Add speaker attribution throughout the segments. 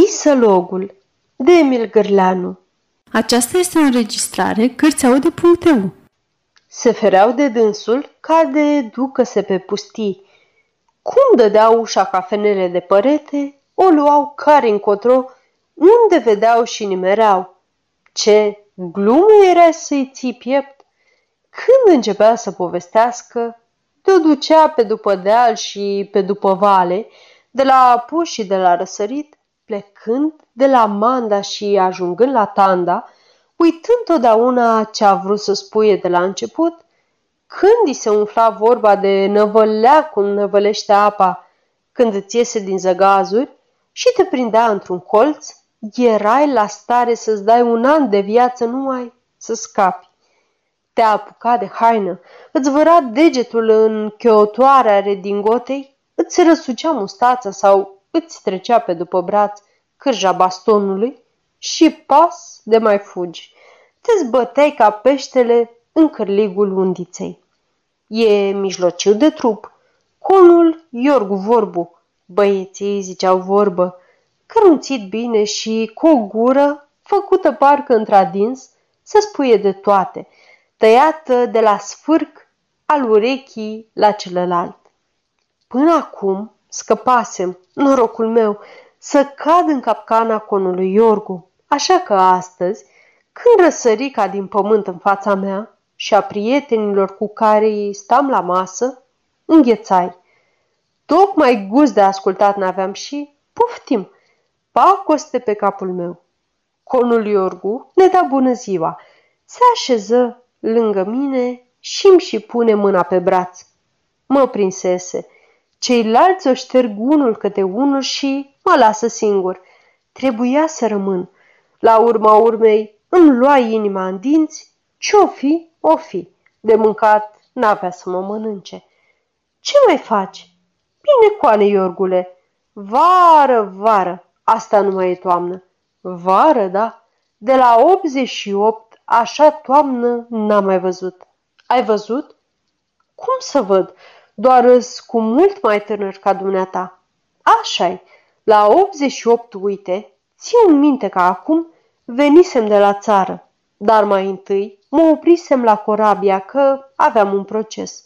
Speaker 1: Pisălogul de Emil Gârleanu
Speaker 2: Aceasta este o înregistrare Cărțiaude.eu
Speaker 1: Se fereau de dânsul ca de ducă-se pe pustii. Cum dădeau ușa cafenele de părete, o luau care încotro, unde vedeau și nimereau. Ce glumă era să-i ții piept! Când începea să povestească, te-o ducea pe după deal și pe după vale, de la apus și de la răsărit, plecând de la Manda și ajungând la Tanda, uitând totdeauna ce a vrut să spuie de la început, când îi se umfla vorba de năvălea cum năvălește apa când îți iese din zăgazuri și te prindea într-un colț, erai la stare să-ți dai un an de viață numai să scapi. Te apuca de haină, îți văra degetul în cheotoarea redingotei, îți răsucea mustața sau îți trecea pe după braț cârja bastonului și pas de mai fugi. Te zbăteai ca peștele în cârligul undiței. E mijlociu de trup. Conul Iorgu Vorbu. Băieții ziceau vorbă, cărunțit bine și cu o gură făcută parcă într-adins să spuie de toate, tăiată de la sfârc al urechii la celălalt. Până acum scăpasem, norocul meu, să cad în capcana conului Iorgu, așa că astăzi, când răsări ca din pământ în fața mea și a prietenilor cu care stam la masă, înghețai. Tocmai gust de ascultat n-aveam și poftim, pacoste pe capul meu. Conul Iorgu ne da bună ziua, se așeză lângă mine și îmi și pune mâna pe braț. Mă prinsese. Ceilalți o șterg unul câte unul și mă lasă singur. Trebuia să rămân. La urma urmei îmi lua inima în dinți, ce-o fi, o fi. De mâncat n-avea să mă mănânce. Ce mai faci? Bine, coane, Iorgule. Vară, vară, asta nu mai e toamnă. Vară, da? De la 88, așa toamnă n-am mai văzut. Ai văzut? Cum să văd? Doar îs cu mult mai tânăr ca dumneata. Așa-i. La 88, uite, țin minte că acum venisem de la țară, dar mai întâi mă oprisem la corabia că aveam un proces.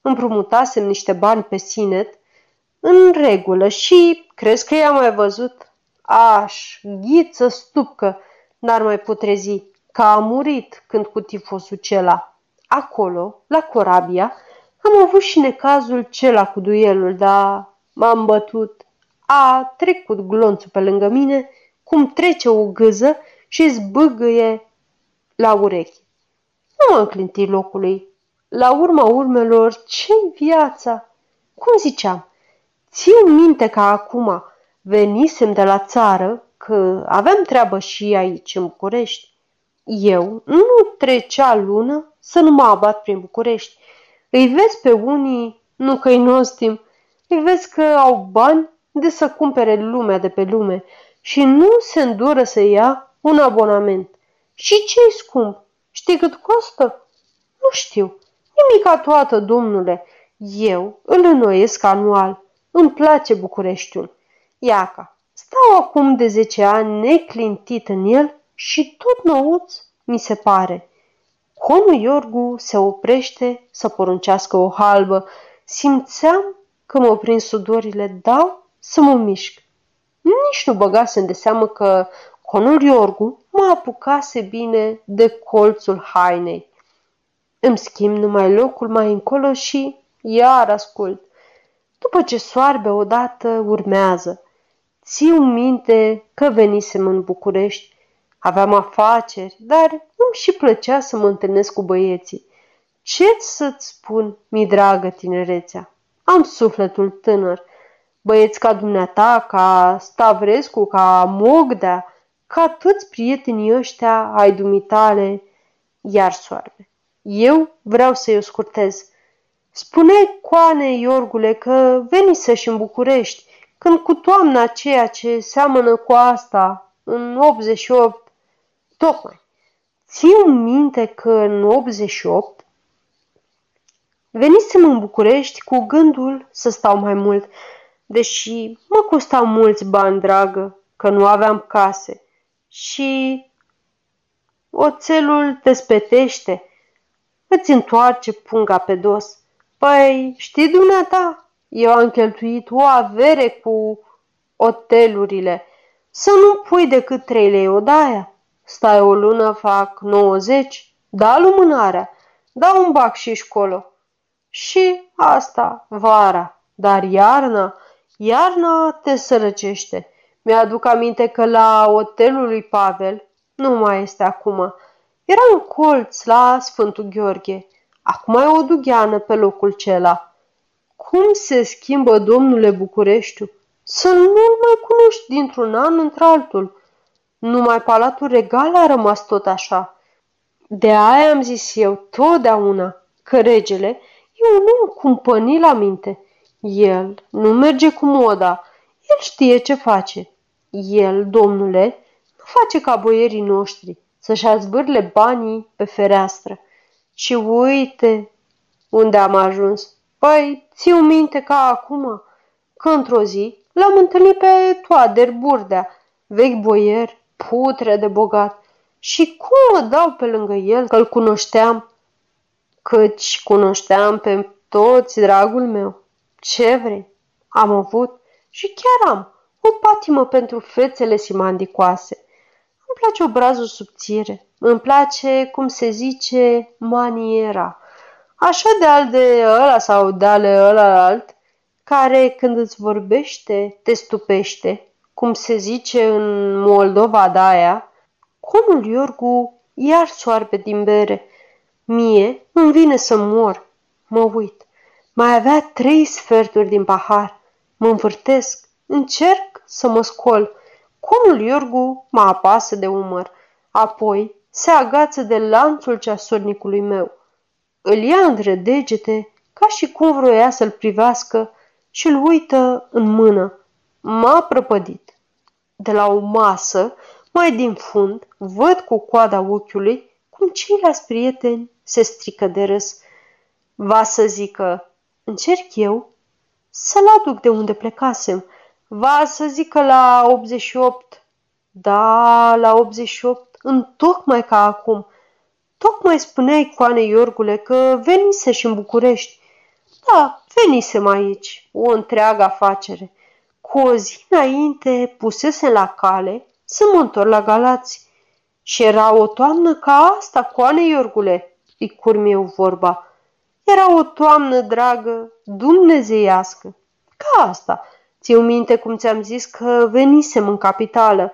Speaker 1: Împrumutasem niște bani pe sinet în regulă și crezi că i-am mai văzut? Aș, ghiță stupcă, n-ar mai putrezi, că a murit când cu tifosul cela. Acolo, la corabia, am avut și necazul cela cu duelul, dar m-am bătut. A trecut glonțul pe lângă mine, cum trece o gâză și zbâgâie la urechi. Nu m-am clintit locului. La urma urmelor, ce viața? Cum ziceam, țiu minte că acum venisem de la țară, că aveam treabă și aici în București. Eu nu trecea lună să nu mă abat prin București. Îi vezi pe unii, nu că-i nostim, îi vezi că au bani de să cumpere lumea de pe lume și nu se îndură să ia un abonament. Și ce-i scump? Știi cât costă? Nu știu. Nimica toată, domnule. Eu îl înnoiesc anual. Îmi place Bucureștiul. Iaca, stau acum de zece ani neclintit în el și tot nouț mi se pare. Conul Iorgu se oprește să poruncească o halbă. Simțeam că mă prind sudorile, dau să mă mișc. Nici nu băgasem de seamă că conul Iorgu mă apucase bine de colțul hainei. Îmi schimb numai locul mai încolo și iar ascult. După ce soarbe odată, urmează. Țiu minte că venisem în București. Aveam afaceri, dar îmi și plăcea să mă întâlnesc cu băieții. ce să-ți spun, mi dragă tinerețea? Am sufletul tânăr. Băieți ca dumneata, ca Stavrescu, ca Mogdea, ca toți prietenii ăștia ai dumitale, iar soarbe. Eu vreau să-i o scurtez. Spune coane, Iorgule, că veni și în București, când cu toamna aceea ce seamănă cu asta, în 88, tocmai. Țiu minte că în 88 venisem în București cu gândul să stau mai mult, deși mă costau mulți bani, dragă. că nu aveam case și oțelul te spetește, îți întoarce punga pe dos. Păi, știi dumneata, eu am cheltuit o avere cu otelurile. Să nu pui decât trei lei odaia. Stai o lună, fac 90, da lumânarea, da un bac și școlo. Și asta, vara, dar iarna, iarna te sărăcește. Mi-aduc aminte că la hotelul lui Pavel, nu mai este acum, era un colț la Sfântul Gheorghe. Acum e o dugheană pe locul cela. Cum se schimbă, domnule Bucureștiu? Să nu-l mai cunoști dintr-un an într-altul. Numai Palatul Regal a rămas tot așa. De aia am zis eu totdeauna că regele e un om cumpănit la minte. El nu merge cu moda, el știe ce face. El, domnule, nu face ca boierii noștri să-și azvârle banii pe fereastră. Și uite unde am ajuns. Păi, ți minte ca acum, că într-o zi l-am întâlnit pe Toader Burdea, vechi boier, putre de bogat. Și cum mă dau pe lângă el că-l cunoșteam? Căci cunoșteam pe toți, dragul meu. Ce vrei? Am avut și chiar am o patimă pentru fețele simandicoase. Îmi place obrazul subțire, îmi place, cum se zice, maniera. Așa de al de ăla sau de ale ăla alt, care când îți vorbește, te stupește, cum se zice în Moldova de aia, conul Iorgu iar soarbe din bere. Mie îmi vine să mor. Mă uit. Mai avea trei sferturi din pahar. Mă învârtesc. Încerc să mă scol. Conul Iorgu mă apasă de umăr. Apoi se agață de lanțul ceasornicului meu. Îl ia între degete, ca și cum vroia să-l privească și îl uită în mână. M-a prăpădit. De la o masă, mai din fund, văd cu coada ochiului cum ceilalți prieteni se strică de râs. Va să zică, încerc eu să-l aduc de unde plecasem. Va să zică la 88. Da, la 88, în tocmai ca acum. Tocmai spuneai, Coane Iorgule, că venise și în București. Da, venisem aici, o întreagă afacere. Cu o zi înainte pusese la cale să mă întorc la Galați. Și era o toamnă ca asta, coane Iorgule, îi curmi eu vorba. Era o toamnă dragă, dumnezeiască. Ca asta, ți minte cum ți-am zis că venisem în capitală.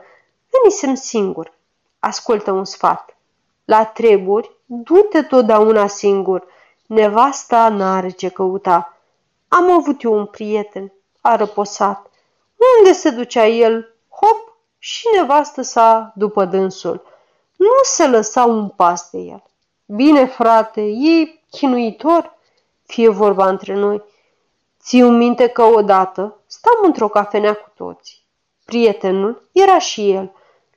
Speaker 1: Venisem singur. Ascultă un sfat. La treburi, du-te totdeauna singur. Nevasta n-are ce căuta. Am avut eu un prieten, a răposat. Unde se ducea el? Hop! Și nevastă sa după dânsul. Nu se lăsa un pas de el. Bine, frate, e chinuitor, fie vorba între noi. Țiu minte că odată stam într-o cafenea cu toți. Prietenul era și el.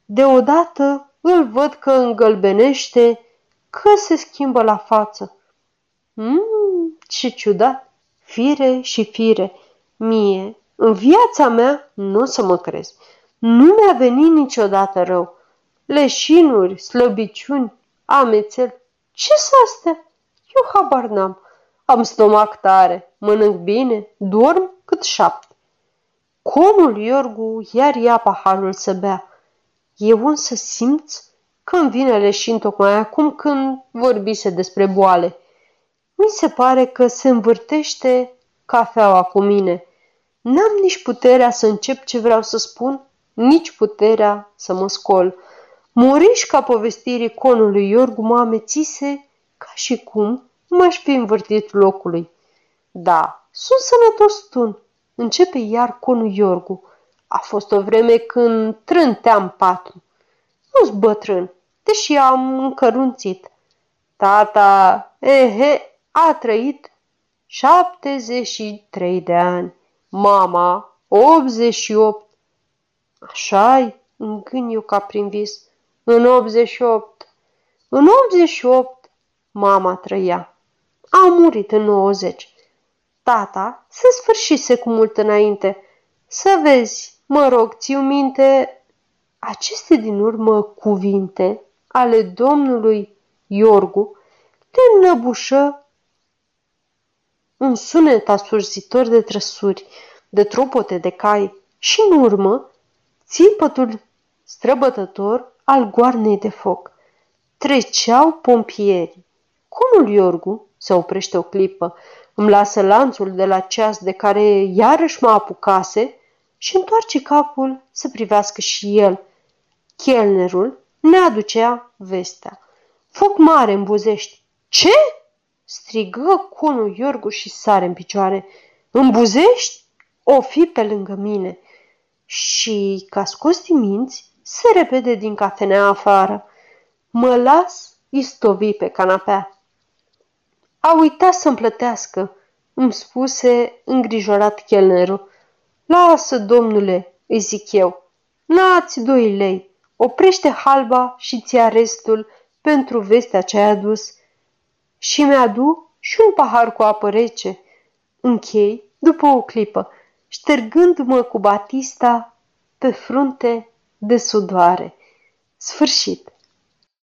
Speaker 1: Deodată îl văd că îngălbenește, că se schimbă la față. Mmm, ce ciudat! Fire și fire. Mie, în viața mea, nu o să mă crezi. Nu mi-a venit niciodată rău. Leșinuri, slăbiciuni, amețel. ce s astea? Eu habar n-am. Am stomac tare, mănânc bine, dorm cât șapte. Conul Iorgu iar ia paharul să bea. Eu însă simț că îmi vine leșin tocmai acum când vorbise despre boale. Mi se pare că se învârtește cafeaua cu mine. N-am nici puterea să încep ce vreau să spun, nici puterea să mă scol. Moriș ca povestirii conului Iorgu mă amețise ca și cum m-aș fi învârtit locului. Da, sunt sănătos tun. Începe iar conul Iorgu. A fost o vreme când trânteam patru. Nu-s bătrân, deși am încărunțit. Tata, ehe, a trăit 73 de ani. Mama, 88. Așa-i, îngân eu ca prin vis. În 88. În 88 mama trăia. A murit în 90. Tata se sfârșise cu mult înainte. Să vezi, mă rog, țiu minte, Aceste din urmă cuvinte ale domnului Iorgu le înăbușă un sunet asurzitor de trăsuri, de tropote de cai și, în urmă, țipătul străbătător al goarnei de foc. Treceau pompierii. Conul Iorgu se oprește o clipă, îmi lasă lanțul de la ceas de care iarăși mă apucase și întoarce capul să privească și el. Chelnerul ne aducea vestea. Foc mare în buzești. Ce? Strigă conul Iorgu și sare în picioare. În buzești? O fi pe lângă mine. Și, ca scos din minți, se repede din cafenea afară. Mă las istovi pe canapea. A uitat să-mi plătească, îmi spuse îngrijorat chelnerul. Lasă, domnule, îi zic eu, n-ați doi lei, oprește halba și ți restul pentru vestea ce ai adus. Și mi-adu și un pahar cu apă rece. Închei, după o clipă, ștergându-mă cu batista pe frunte de sudoare. Sfârșit.